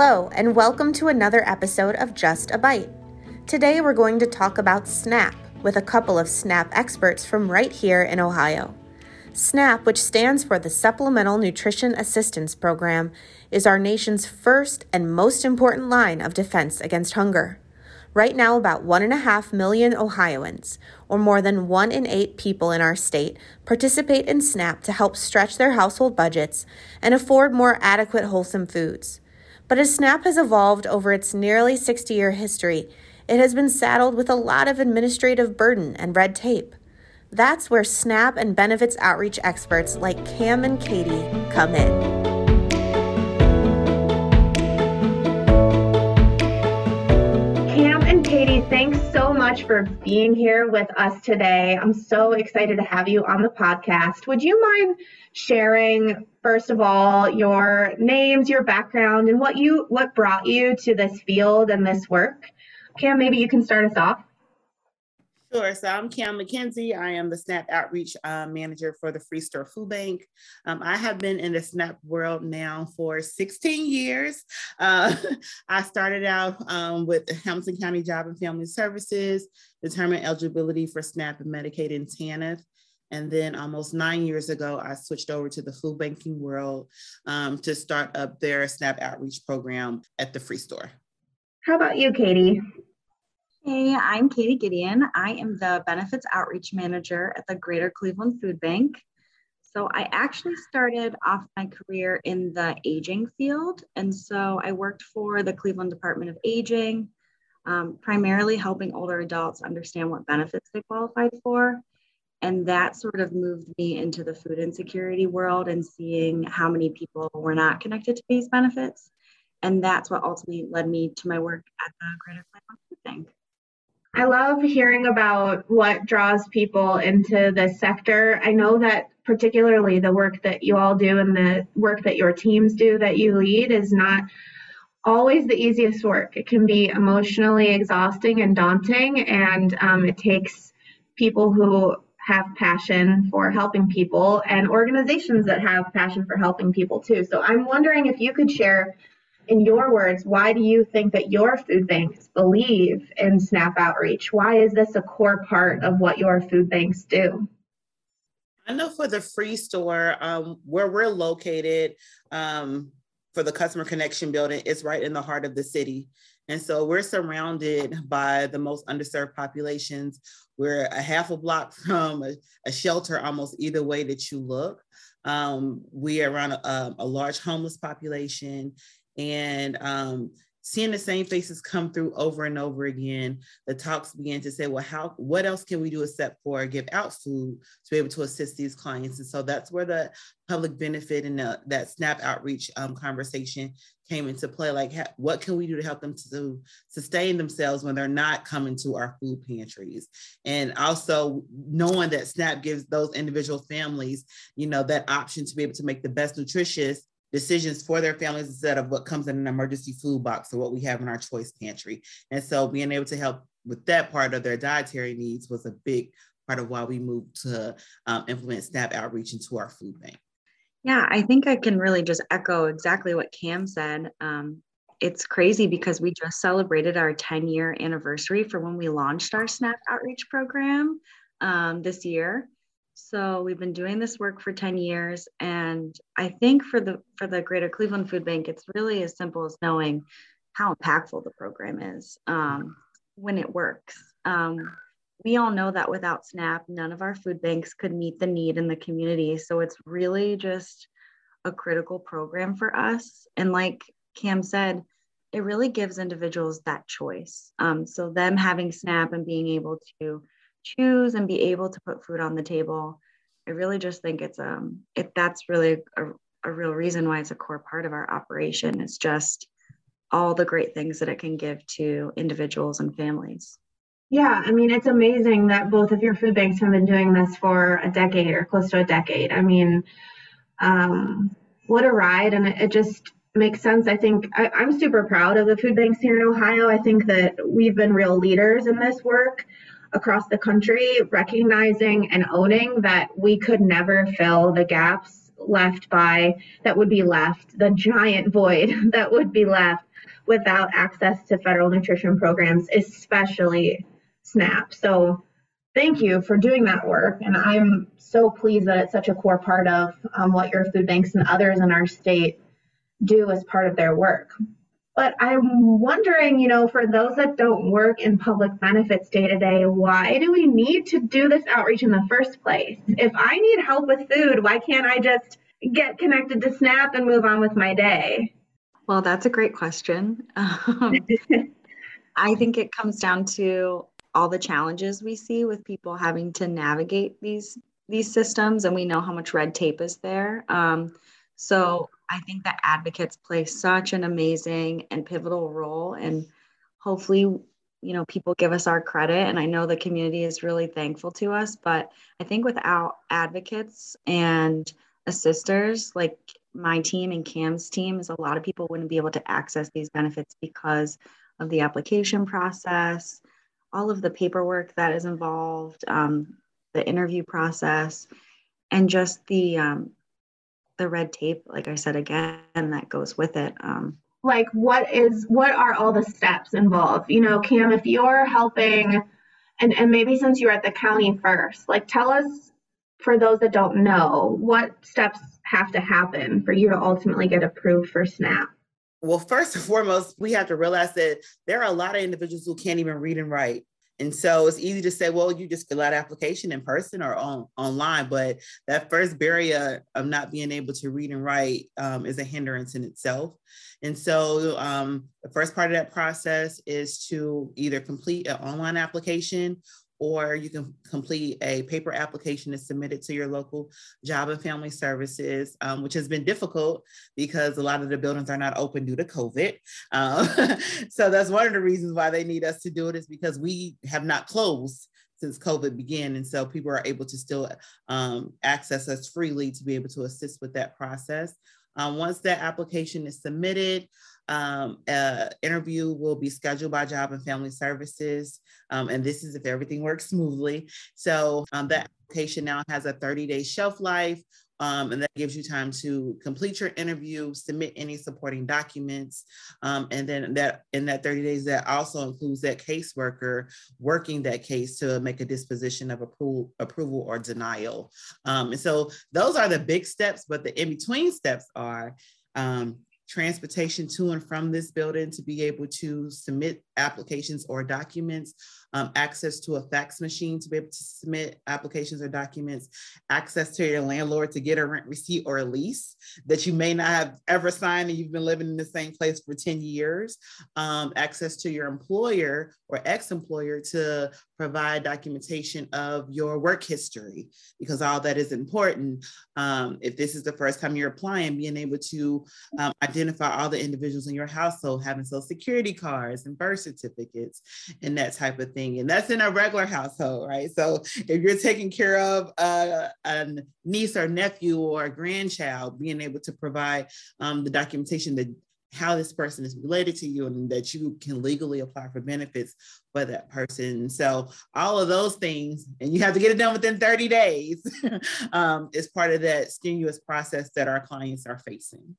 Hello, and welcome to another episode of Just a Bite. Today we're going to talk about SNAP with a couple of SNAP experts from right here in Ohio. SNAP, which stands for the Supplemental Nutrition Assistance Program, is our nation's first and most important line of defense against hunger. Right now, about 1.5 million Ohioans, or more than 1 in 8 people in our state, participate in SNAP to help stretch their household budgets and afford more adequate, wholesome foods. But as SNAP has evolved over its nearly 60 year history, it has been saddled with a lot of administrative burden and red tape. That's where SNAP and benefits outreach experts like Cam and Katie come in. Much for being here with us today. I'm so excited to have you on the podcast. Would you mind sharing first of all your names, your background, and what you what brought you to this field and this work? Cam, maybe you can start us off. Sure. So I'm Cam McKenzie. I am the SNAP Outreach uh, Manager for the Free Store Food Bank. Um, I have been in the SNAP world now for 16 years. Uh, I started out um, with Hamilton County Job and Family Services, determined eligibility for SNAP and Medicaid in TANF. And then almost nine years ago, I switched over to the food banking world um, to start up their SNAP outreach program at the Free Store. How about you, Katie? Hey, I'm Katie Gideon. I am the Benefits Outreach Manager at the Greater Cleveland Food Bank. So, I actually started off my career in the aging field. And so, I worked for the Cleveland Department of Aging, um, primarily helping older adults understand what benefits they qualified for. And that sort of moved me into the food insecurity world and seeing how many people were not connected to these benefits. And that's what ultimately led me to my work at the Greater Cleveland Food Bank. I love hearing about what draws people into this sector. I know that particularly the work that you all do and the work that your teams do that you lead is not always the easiest work. It can be emotionally exhausting and daunting, and um, it takes people who have passion for helping people and organizations that have passion for helping people too. So I'm wondering if you could share in your words, why do you think that your food banks believe in SNAP outreach? Why is this a core part of what your food banks do? I know for the free store, um, where we're located, um, for the customer connection building, it's right in the heart of the city. And so we're surrounded by the most underserved populations. We're a half a block from a, a shelter almost either way that you look. Um, we are around a, a, large homeless population and um, seeing the same faces come through over and over again, the talks began to say, well, how what else can we do except for give out food to be able to assist these clients? And so that's where the public benefit and the, that SNAP outreach um, conversation came into play. Like, ha- what can we do to help them to sustain themselves when they're not coming to our food pantries? And also knowing that SNAP gives those individual families, you know, that option to be able to make the best nutritious decisions for their families instead of what comes in an emergency food box or what we have in our choice pantry. And so being able to help with that part of their dietary needs was a big part of why we moved to um, implement SNAP outreach into our food bank. Yeah, I think I can really just echo exactly what Cam said. Um, it's crazy because we just celebrated our 10 year anniversary for when we launched our SNAP outreach program um, this year. So we've been doing this work for 10 years. And I think for the for the Greater Cleveland Food Bank, it's really as simple as knowing how impactful the program is um, when it works. Um, we all know that without SNAP, none of our food banks could meet the need in the community. So it's really just a critical program for us. And like Cam said, it really gives individuals that choice. Um, so them having SNAP and being able to choose and be able to put food on the table. I really just think it's um it that's really a, a real reason why it's a core part of our operation. It's just all the great things that it can give to individuals and families. Yeah, I mean, it's amazing that both of your food banks have been doing this for a decade or close to a decade. I mean, um, what a ride. And it, it just makes sense. I think I, I'm super proud of the food banks here in Ohio. I think that we've been real leaders in this work across the country, recognizing and owning that we could never fill the gaps left by that would be left, the giant void that would be left without access to federal nutrition programs, especially SNAP. So thank you for doing that work. And I'm so pleased that it's such a core part of um, what your food banks and others in our state do as part of their work. But I'm wondering, you know, for those that don't work in public benefits day to day, why do we need to do this outreach in the first place? If I need help with food, why can't I just get connected to SNAP and move on with my day? Well, that's a great question. Um, I think it comes down to all the challenges we see with people having to navigate these these systems, and we know how much red tape is there. Um, so I think that advocates play such an amazing and pivotal role, and hopefully, you know, people give us our credit. And I know the community is really thankful to us. But I think without advocates and assisters like my team and Cam's team, is a lot of people wouldn't be able to access these benefits because of the application process, all of the paperwork that is involved, um, the interview process, and just the um, the red tape, like I said again, that goes with it. Um, like what is what are all the steps involved? You know, Cam, if you're helping and, and maybe since you're at the county first, like tell us for those that don't know, what steps have to happen for you to ultimately get approved for SNAP? Well, first and foremost, we have to realize that there are a lot of individuals who can't even read and write. And so it's easy to say, well, you just fill out application in person or on online, but that first barrier of not being able to read and write um, is a hindrance in itself. And so um, the first part of that process is to either complete an online application or you can complete a paper application and submit it to your local job and family services, um, which has been difficult because a lot of the buildings are not open due to COVID. Um, so that's one of the reasons why they need us to do it is because we have not closed since COVID began. And so people are able to still um, access us freely to be able to assist with that process. Um, once that application is submitted, um, uh, interview will be scheduled by Job and Family Services. Um, and this is if everything works smoothly. So um, that application now has a 30 day shelf life. Um, and that gives you time to complete your interview, submit any supporting documents, um, and then that in that 30 days, that also includes that caseworker working that case to make a disposition of approval, approval or denial. Um, and so those are the big steps, but the in between steps are um, transportation to and from this building to be able to submit applications or documents, um, access to a fax machine to be able to submit applications or documents, access to your landlord to get a rent receipt or a lease that you may not have ever signed and you've been living in the same place for 10 years, um, access to your employer or ex-employer to provide documentation of your work history because all that is important. Um, if this is the first time you're applying, being able to um, identify all the individuals in your household having social security cards and birth certificates and that type of thing. And that's in a regular household, right? So if you're taking care of uh, a niece or nephew or a grandchild, being able to provide um, the documentation that how this person is related to you and that you can legally apply for benefits for that person. So all of those things, and you have to get it done within 30 days, um, is part of that strenuous process that our clients are facing.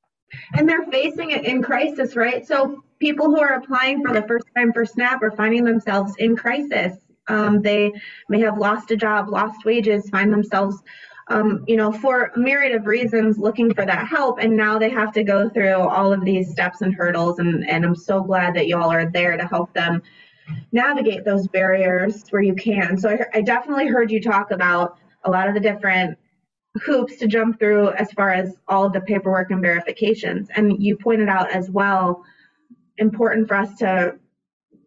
And they're facing it in crisis, right? So people who are applying for the first time for SNAP are finding themselves in crisis. Um, they may have lost a job, lost wages, find themselves, um, you know, for a myriad of reasons looking for that help. And now they have to go through all of these steps and hurdles. And, and I'm so glad that y'all are there to help them navigate those barriers where you can. So I, I definitely heard you talk about a lot of the different hoops to jump through as far as all of the paperwork and verifications. And you pointed out as well, important for us to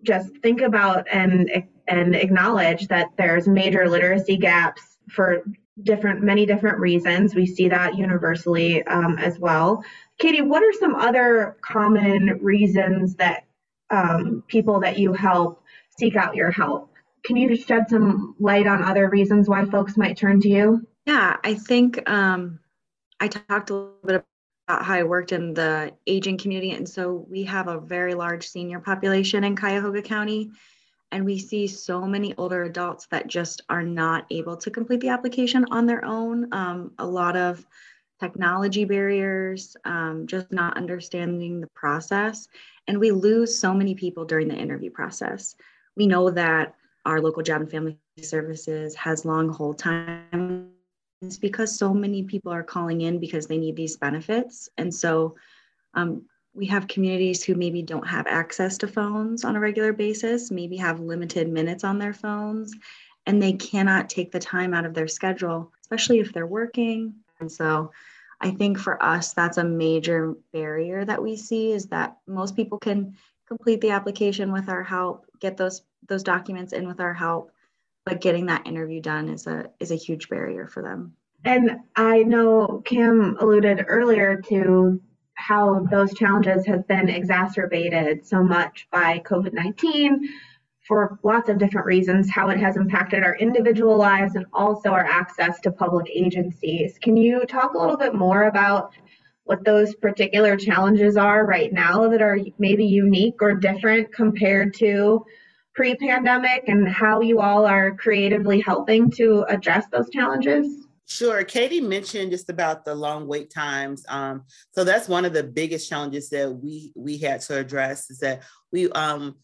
just think about and and acknowledge that there's major literacy gaps for different many different reasons. We see that universally um, as well. Katie, what are some other common reasons that um, people that you help seek out your help? Can you shed some light on other reasons why folks might turn to you? Yeah, I think um, I talked a little bit about how I worked in the aging community. And so we have a very large senior population in Cuyahoga County. And we see so many older adults that just are not able to complete the application on their own. Um, a lot of technology barriers, um, just not understanding the process. And we lose so many people during the interview process. We know that our local job and family services has long hold times because so many people are calling in because they need these benefits. And so um, we have communities who maybe don't have access to phones on a regular basis, maybe have limited minutes on their phones, and they cannot take the time out of their schedule, especially if they're working. And so I think for us, that's a major barrier that we see is that most people can complete the application with our help, get those those documents in with our help, but getting that interview done is a is a huge barrier for them. And I know Cam alluded earlier to how those challenges have been exacerbated so much by COVID 19 for lots of different reasons, how it has impacted our individual lives and also our access to public agencies. Can you talk a little bit more about what those particular challenges are right now that are maybe unique or different compared to pre pandemic and how you all are creatively helping to address those challenges? Sure. Katie mentioned just about the long wait times. Um, so that's one of the biggest challenges that we we had to address is that we um,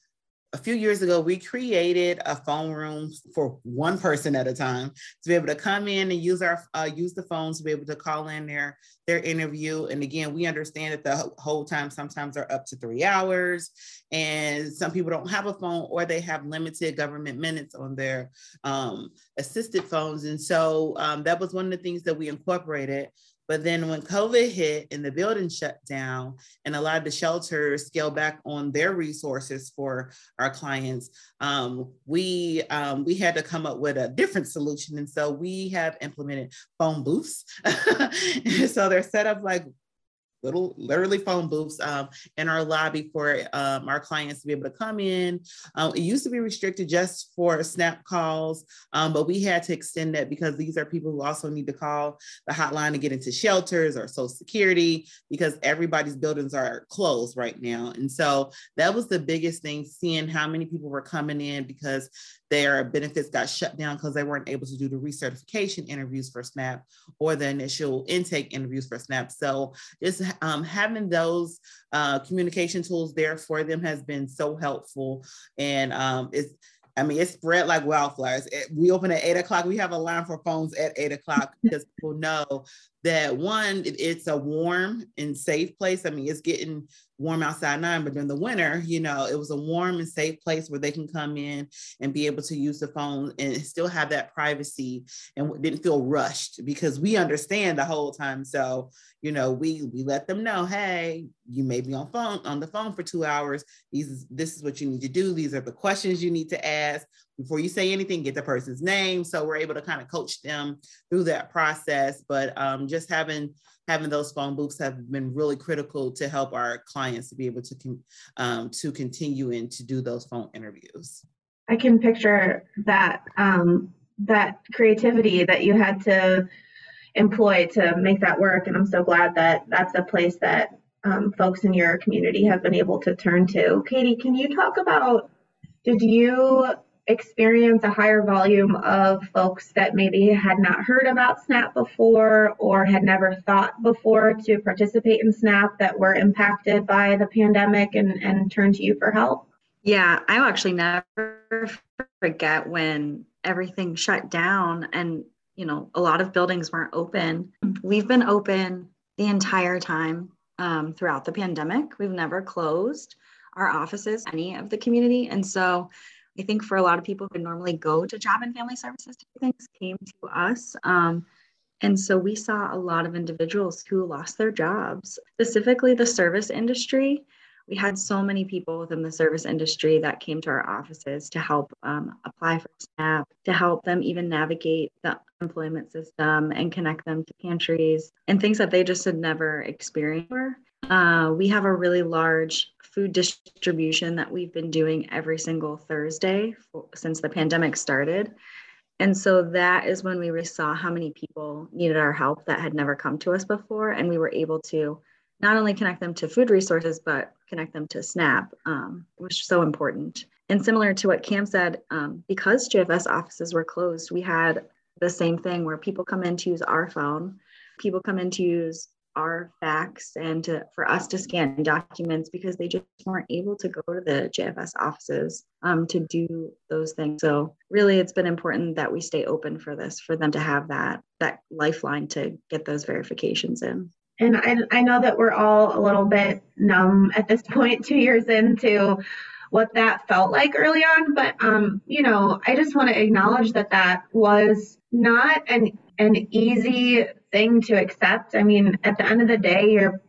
a few years ago, we created a phone room for one person at a time to be able to come in and use our uh, use the phones to be able to call in their their interview. And again, we understand that the whole time sometimes are up to three hours, and some people don't have a phone or they have limited government minutes on their um, assisted phones. And so um, that was one of the things that we incorporated. But then when COVID hit and the building shut down and a lot of the shelters scaled back on their resources for our clients, um, we um, we had to come up with a different solution. And so we have implemented phone booths. so they're set up like little literally phone booths um, in our lobby for um, our clients to be able to come in. Um, it used to be restricted just for SNAP calls, um, but we had to extend that because these are people who also need to call the hotline to get into shelters or Social Security because everybody's buildings are closed right now. And so that was the biggest thing, seeing how many people were coming in because their benefits got shut down because they weren't able to do the recertification interviews for SNAP or the initial intake interviews for SNAP. So just um, having those uh, communication tools there for them has been so helpful. And um, it's, I mean, it's spread like wildfires. We open at eight o'clock. We have a line for phones at eight o'clock because people know that one, it's a warm and safe place. I mean, it's getting warm outside now, but during the winter, you know, it was a warm and safe place where they can come in and be able to use the phone and still have that privacy and didn't feel rushed because we understand the whole time. So, you know, we we let them know, hey, you may be on phone on the phone for two hours. These this is what you need to do. These are the questions you need to ask before you say anything. Get the person's name. So we're able to kind of coach them through that process. But um, just having having those phone booths have been really critical to help our clients to be able to um, to continue and to do those phone interviews. I can picture that um, that creativity that you had to employ to make that work, and I'm so glad that that's a place that um, folks in your community have been able to turn to. Katie, can you talk about did you experience a higher volume of folks that maybe had not heard about SNAP before or had never thought before to participate in SNAP that were impacted by the pandemic and, and turned to you for help? Yeah, I actually never forget when everything shut down and you know a lot of buildings weren't open. We've been open the entire time um, throughout the pandemic. We've never closed our offices, any of the community, and so I think for a lot of people who normally go to job and family services things came to us. Um, and so we saw a lot of individuals who lost their jobs, specifically the service industry. We had so many people within the service industry that came to our offices to help um, apply for SNAP, to help them even navigate the employment system and connect them to pantries and things that they just had never experienced. Uh, we have a really large food distribution that we've been doing every single Thursday for, since the pandemic started. And so that is when we saw how many people needed our help that had never come to us before. And we were able to not only connect them to food resources, but connect them to SNAP, um, which is so important. And similar to what Cam said, um, because JFS offices were closed, we had the same thing where people come in to use our phone people come in to use our fax and to, for us to scan documents because they just weren't able to go to the JFS offices um, to do those things. So really, it's been important that we stay open for this, for them to have that that lifeline to get those verifications in. And I, I know that we're all a little bit numb at this point, two years into what that felt like early on. But um, you know, I just want to acknowledge that that was not an an easy thing to accept. I mean, at the end of the day, you're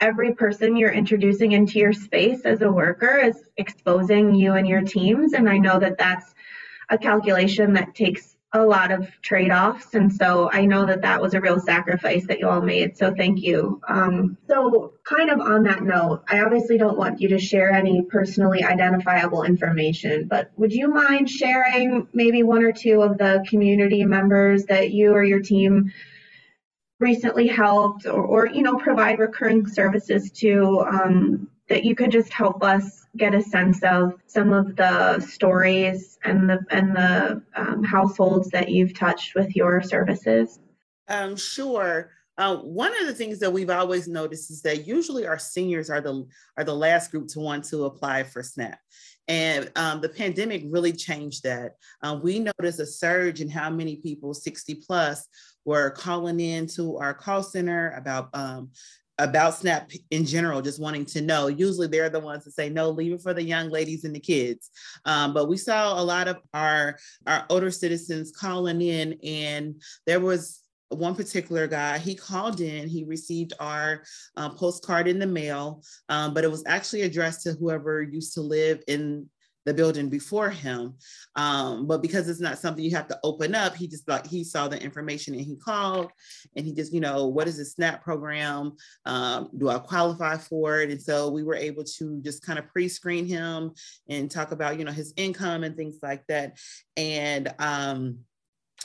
every person you're introducing into your space as a worker is exposing you and your teams. And I know that that's a calculation that takes a lot of trade-offs and so i know that that was a real sacrifice that you all made so thank you um, so kind of on that note i obviously don't want you to share any personally identifiable information but would you mind sharing maybe one or two of the community members that you or your team recently helped or, or you know provide recurring services to um, that you could just help us get a sense of some of the stories and the and the um, households that you've touched with your services? Um, sure. Uh, one of the things that we've always noticed is that usually our seniors are the are the last group to want to apply for SNAP, and um, the pandemic really changed that. Uh, we noticed a surge in how many people 60 plus were calling in to our call center about um, about SNAP in general, just wanting to know. Usually they're the ones that say, no, leave it for the young ladies and the kids. Um, but we saw a lot of our, our older citizens calling in, and there was one particular guy, he called in, he received our uh, postcard in the mail, um, but it was actually addressed to whoever used to live in the building before him. Um, but because it's not something you have to open up, he just like he saw the information and he called and he just, you know, what is the SNAP program? Um, do I qualify for it? And so we were able to just kind of pre-screen him and talk about, you know, his income and things like that. And um,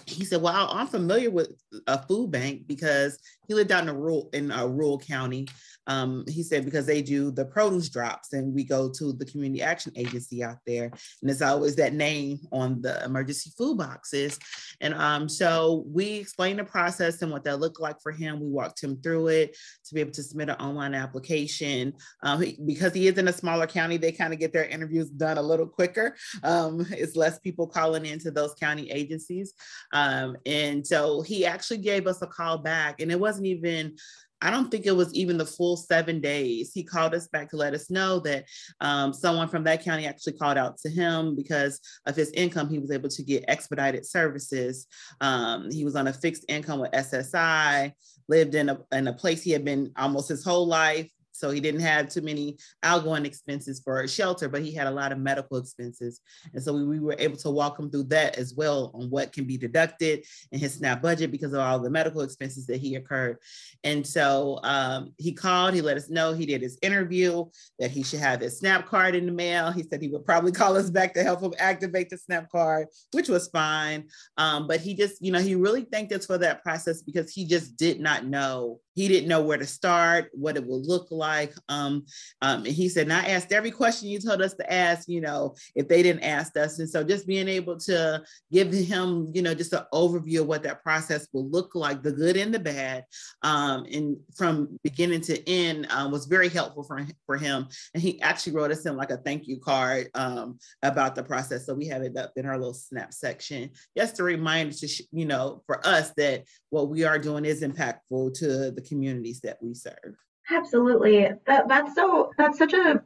he said, "Well, I'm familiar with a food bank because he lived out in a rural in a rural county, um, he said because they do the produce drops and we go to the community action agency out there and it's always that name on the emergency food boxes. And um, so we explained the process and what that looked like for him. We walked him through it to be able to submit an online application. Um, he, because he is in a smaller county they kind of get their interviews done a little quicker. Um, it's less people calling into those county agencies. Um, and so he actually gave us a call back and it wasn't even I don't think it was even the full seven days. He called us back to let us know that um, someone from that county actually called out to him because of his income. He was able to get expedited services. Um, he was on a fixed income with SSI, lived in a, in a place he had been almost his whole life. So he didn't have too many outgoing expenses for a shelter, but he had a lot of medical expenses. And so we, we were able to walk him through that as well on what can be deducted in his SNAP budget because of all the medical expenses that he occurred. And so um, he called, he let us know he did his interview, that he should have his SNAP card in the mail. He said he would probably call us back to help him activate the SNAP card, which was fine. Um, but he just, you know, he really thanked us for that process because he just did not know he didn't know where to start, what it would look like. Um, um, and he said, and I asked every question you told us to ask, you know, if they didn't ask us. And so just being able to give him, you know, just an overview of what that process will look like, the good and the bad, um, and from beginning to end uh, was very helpful for, for him. And he actually wrote us in like a thank you card um, about the process. So we have it up in our little snap section. Just a reminder to, you know, for us that what we are doing is impactful to the communities that we serve. Absolutely. That, that's so that's such a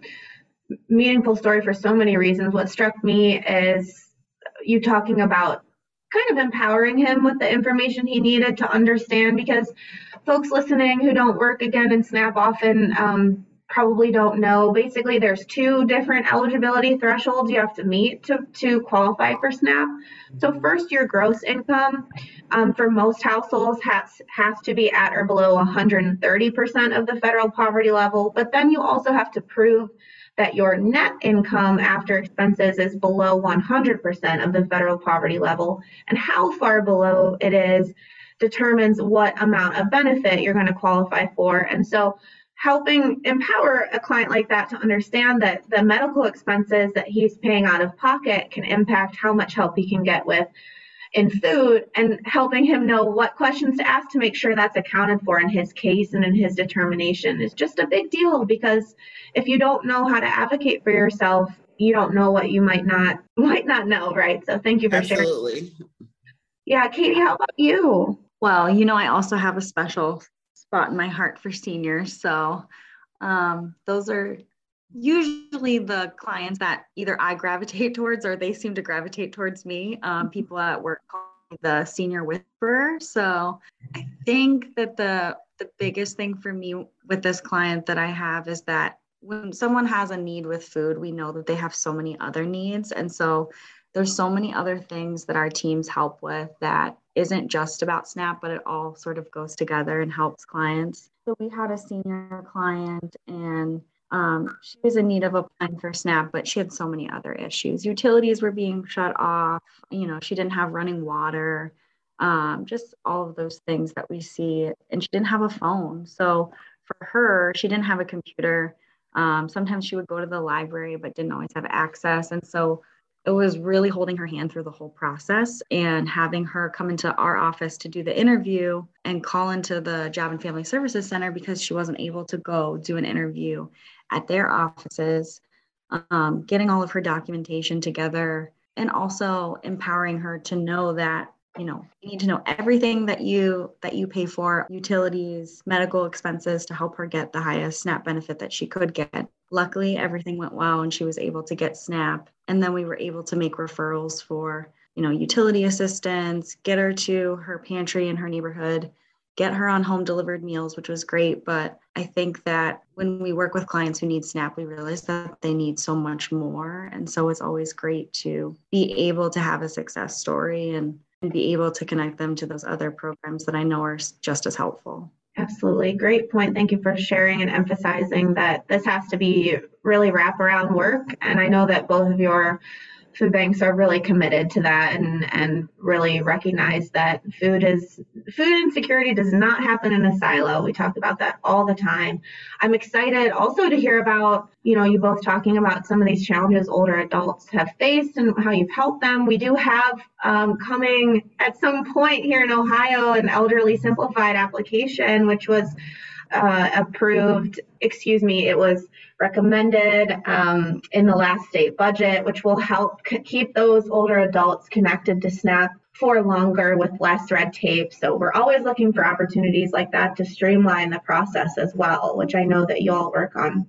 meaningful story for so many reasons. What struck me is you talking about kind of empowering him with the information he needed to understand because folks listening who don't work again in SNAP often um, probably don't know. Basically, there's two different eligibility thresholds you have to meet to, to qualify for SNAP. So first, your gross income um, for most households has, has to be at or below 130% of the federal poverty level. But then you also have to prove that your net income after expenses is below 100% of the federal poverty level. And how far below it is determines what amount of benefit you're going to qualify for. And so helping empower a client like that to understand that the medical expenses that he's paying out of pocket can impact how much help he can get with in food and helping him know what questions to ask to make sure that's accounted for in his case and in his determination is just a big deal because if you don't know how to advocate for yourself you don't know what you might not might not know right? So thank you for Absolutely. sharing yeah katie how about you? Well you know i also have a special spot in my heart for seniors so um, those are usually the clients that either I gravitate towards or they seem to gravitate towards me. Um, people at work call me the senior whisperer. So I think that the the biggest thing for me with this client that I have is that when someone has a need with food, we know that they have so many other needs. And so there's so many other things that our teams help with that isn't just about SNAP, but it all sort of goes together and helps clients. So we had a senior client and um, she was in need of applying for SNAP, but she had so many other issues. Utilities were being shut off. You know, she didn't have running water, um, just all of those things that we see. And she didn't have a phone. So for her, she didn't have a computer. Um, sometimes she would go to the library, but didn't always have access. And so it was really holding her hand through the whole process and having her come into our office to do the interview and call into the Job and Family Services Center because she wasn't able to go do an interview at their offices, um, getting all of her documentation together, and also empowering her to know that you know you need to know everything that you that you pay for utilities medical expenses to help her get the highest snap benefit that she could get. Luckily everything went well and she was able to get snap. And then we were able to make referrals for you know utility assistance get her to her pantry in her neighborhood get her on home delivered meals which was great. But i think that when we work with clients who need snap we realize that they need so much more. And so it's always great to be able to have a success story and and be able to connect them to those other programs that I know are just as helpful. Absolutely. Great point. Thank you for sharing and emphasizing that this has to be really wraparound work. And I know that both of your food banks are really committed to that and and really recognize that food is food insecurity does not happen in a silo. We talk about that all the time. I'm excited also to hear about, you know, you both talking about some of these challenges older adults have faced and how you've helped them. We do have um, coming at some point here in Ohio an elderly simplified application, which was uh, approved, excuse me, it was recommended um, in the last state budget, which will help c- keep those older adults connected to SNAP for longer with less red tape. So we're always looking for opportunities like that to streamline the process as well, which I know that you all work on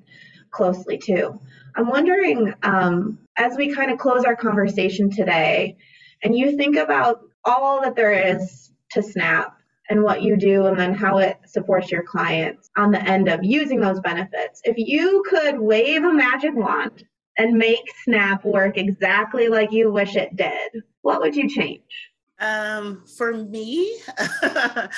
closely too. I'm wondering, um, as we kind of close our conversation today, and you think about all that there is to SNAP and what you do and then how it supports your clients on the end of using those benefits. If you could wave a magic wand and make Snap work exactly like you wish it did, what would you change? Um, for me, uh,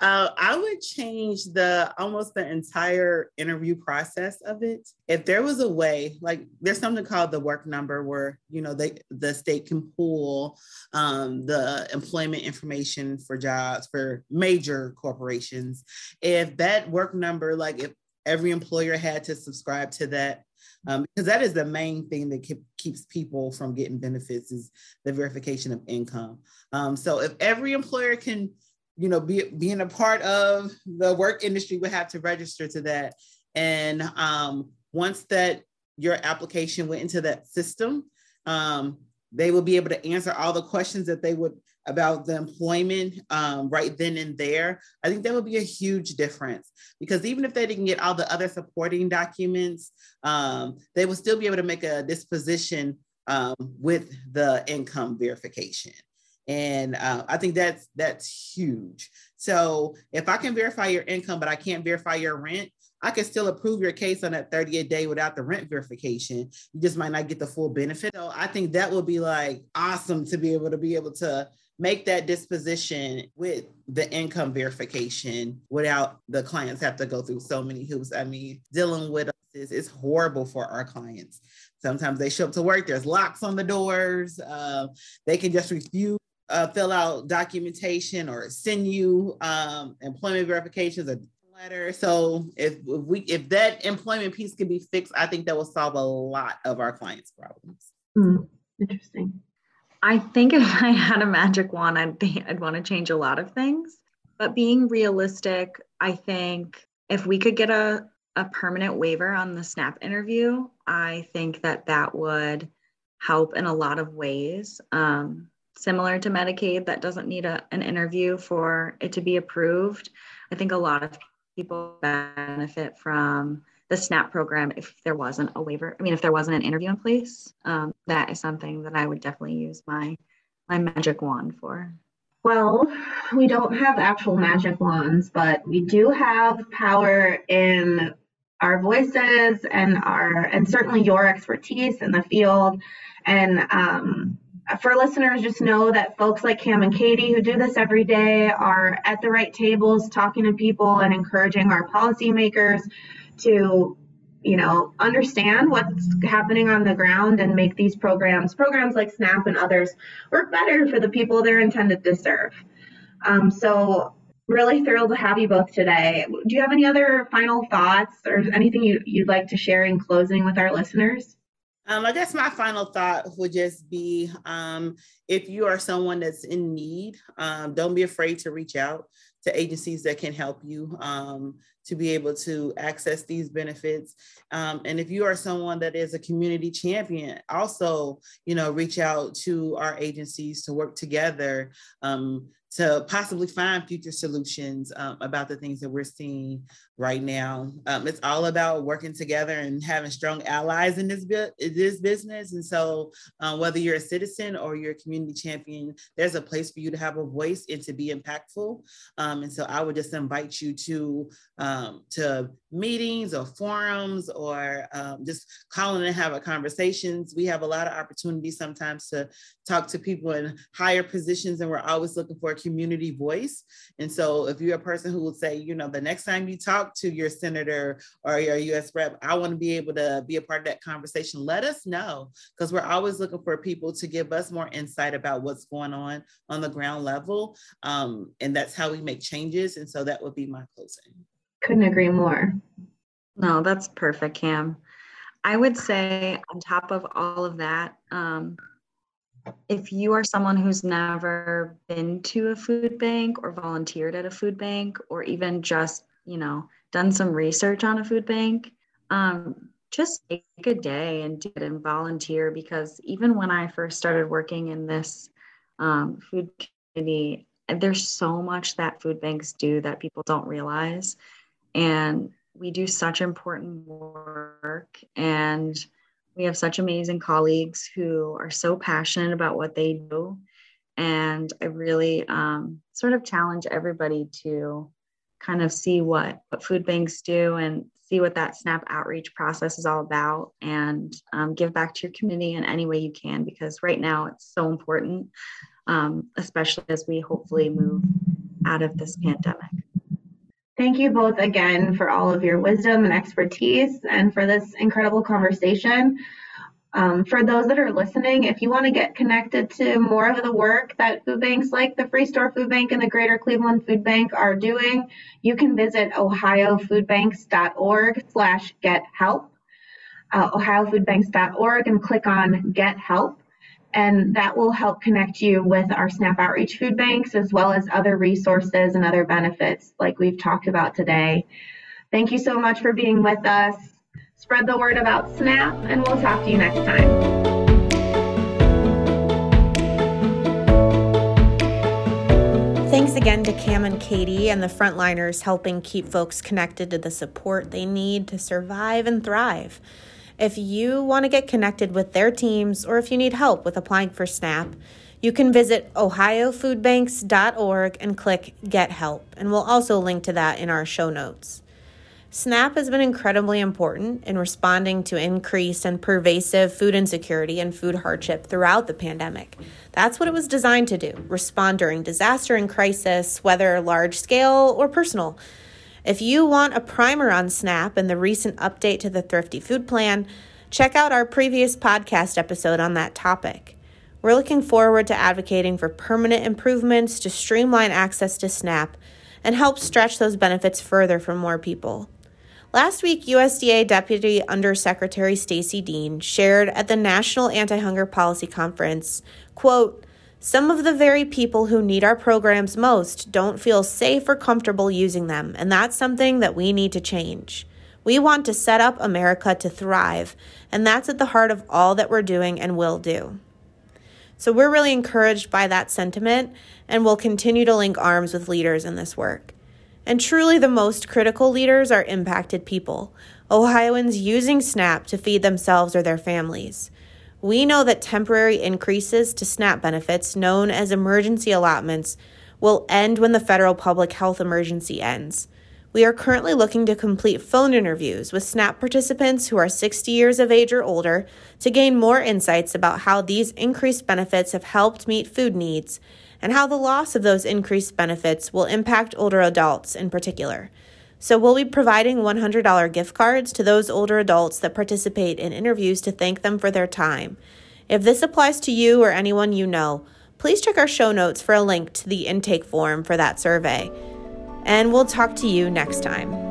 I would change the almost the entire interview process of it. If there was a way, like there's something called the work number, where you know they the state can pull um, the employment information for jobs for major corporations. If that work number, like if every employer had to subscribe to that um, because that is the main thing that keep, keeps people from getting benefits is the verification of income. Um, so if every employer can, you know, be being a part of the work industry would have to register to that, and um, once that your application went into that system, um, they will be able to answer all the questions that they would about the employment um, right then and there, I think that would be a huge difference because even if they didn't get all the other supporting documents, um, they would still be able to make a disposition um, with the income verification. And uh, I think that's that's huge. So if I can verify your income, but I can't verify your rent, I can still approve your case on that 30th day without the rent verification. You just might not get the full benefit. So I think that would be like awesome to be able to be able to make that disposition with the income verification without the clients have to go through so many hoops. I mean, dealing with us is, is horrible for our clients. Sometimes they show up to work, there's locks on the doors. Uh, they can just refuse uh, fill out documentation or send you um, employment verifications or letter. So if, if we if that employment piece can be fixed, I think that will solve a lot of our clients' problems. Mm, interesting. I think if I had a magic wand, I'd be, I'd want to change a lot of things. But being realistic, I think if we could get a, a permanent waiver on the SNAP interview, I think that that would help in a lot of ways. Um, similar to Medicaid, that doesn't need a, an interview for it to be approved. I think a lot of people benefit from the SNAP program if there wasn't a waiver. I mean, if there wasn't an interview in place, um, that is something that I would definitely use my my magic wand for. Well, we don't have actual magic wands, but we do have power in our voices and our and certainly your expertise in the field. And um, for listeners, just know that folks like Cam and Katie, who do this every day, are at the right tables talking to people and encouraging our policymakers to you know understand what's happening on the ground and make these programs programs like snap and others work better for the people they're intended to serve. Um, so really thrilled to have you both today. Do you have any other final thoughts or anything you, you'd like to share in closing with our listeners um, I guess my final thought would just be um, if you are someone that's in need, um, don't be afraid to reach out to agencies that can help you um, to be able to access these benefits. Um, and if you are someone that is a community champion, also, you know, reach out to our agencies to work together um, to possibly find future solutions um, about the things that we're seeing right now. Um, it's all about working together and having strong allies in this, bu- this business. And so, um, whether you're a citizen or you're a community champion, there's a place for you to have a voice and to be impactful. Um, and so, I would just invite you to um, to meetings or forums or um, just calling and having conversations. We have a lot of opportunities sometimes to talk to people in higher positions, and we're always looking for a community voice. And so, if you're a person who would say, you know, the next time you talk talk to your senator or your US rep, I want to be able to be a part of that conversation. Let us know because we're always looking for people to give us more insight about what's going on on the ground level. Um, and that's how we make changes. And so that would be my closing. Couldn't agree more. No, that's perfect, Cam. I would say, on top of all of that, um, if you are someone who's never been to a food bank or volunteered at a food bank or even just you know done some research on a food bank, um, just take a day and do it and volunteer because even when I first started working in this um, food community, there's so much that food banks do that people don't realize. And we do such important work and we have such amazing colleagues who are so passionate about what they do. And I really um, sort of challenge everybody to kind of see what what food banks do and see what that snap outreach process is all about and um, give back to your community in any way you can because right now it's so important um, especially as we hopefully move out of this pandemic Thank you both again for all of your wisdom and expertise and for this incredible conversation. Um, for those that are listening, if you want to get connected to more of the work that food banks like the Free Store Food Bank and the Greater Cleveland Food Bank are doing, you can visit ohiofoodbanks.org slash get help, uh, ohiofoodbanks.org and click on get help. And that will help connect you with our SNAP outreach food banks as well as other resources and other benefits like we've talked about today. Thank you so much for being with us. Spread the word about SNAP, and we'll talk to you next time. Thanks again to Cam and Katie and the frontliners helping keep folks connected to the support they need to survive and thrive. If you want to get connected with their teams or if you need help with applying for SNAP, you can visit ohiofoodbanks.org and click Get Help, and we'll also link to that in our show notes. SNAP has been incredibly important in responding to increased and pervasive food insecurity and food hardship throughout the pandemic. That's what it was designed to do respond during disaster and crisis, whether large scale or personal. If you want a primer on SNAP and the recent update to the Thrifty Food Plan, check out our previous podcast episode on that topic. We're looking forward to advocating for permanent improvements to streamline access to SNAP and help stretch those benefits further for more people. Last week, USDA Deputy Undersecretary Stacy Dean shared at the National Anti-Hunger Policy Conference, quote, some of the very people who need our programs most don't feel safe or comfortable using them, and that's something that we need to change. We want to set up America to thrive, and that's at the heart of all that we're doing and will do. So we're really encouraged by that sentiment, and we'll continue to link arms with leaders in this work. And truly, the most critical leaders are impacted people, Ohioans using SNAP to feed themselves or their families. We know that temporary increases to SNAP benefits, known as emergency allotments, will end when the federal public health emergency ends. We are currently looking to complete phone interviews with SNAP participants who are 60 years of age or older to gain more insights about how these increased benefits have helped meet food needs and how the loss of those increased benefits will impact older adults in particular. So we'll be providing $100 gift cards to those older adults that participate in interviews to thank them for their time. If this applies to you or anyone you know, please check our show notes for a link to the intake form for that survey. And we'll talk to you next time.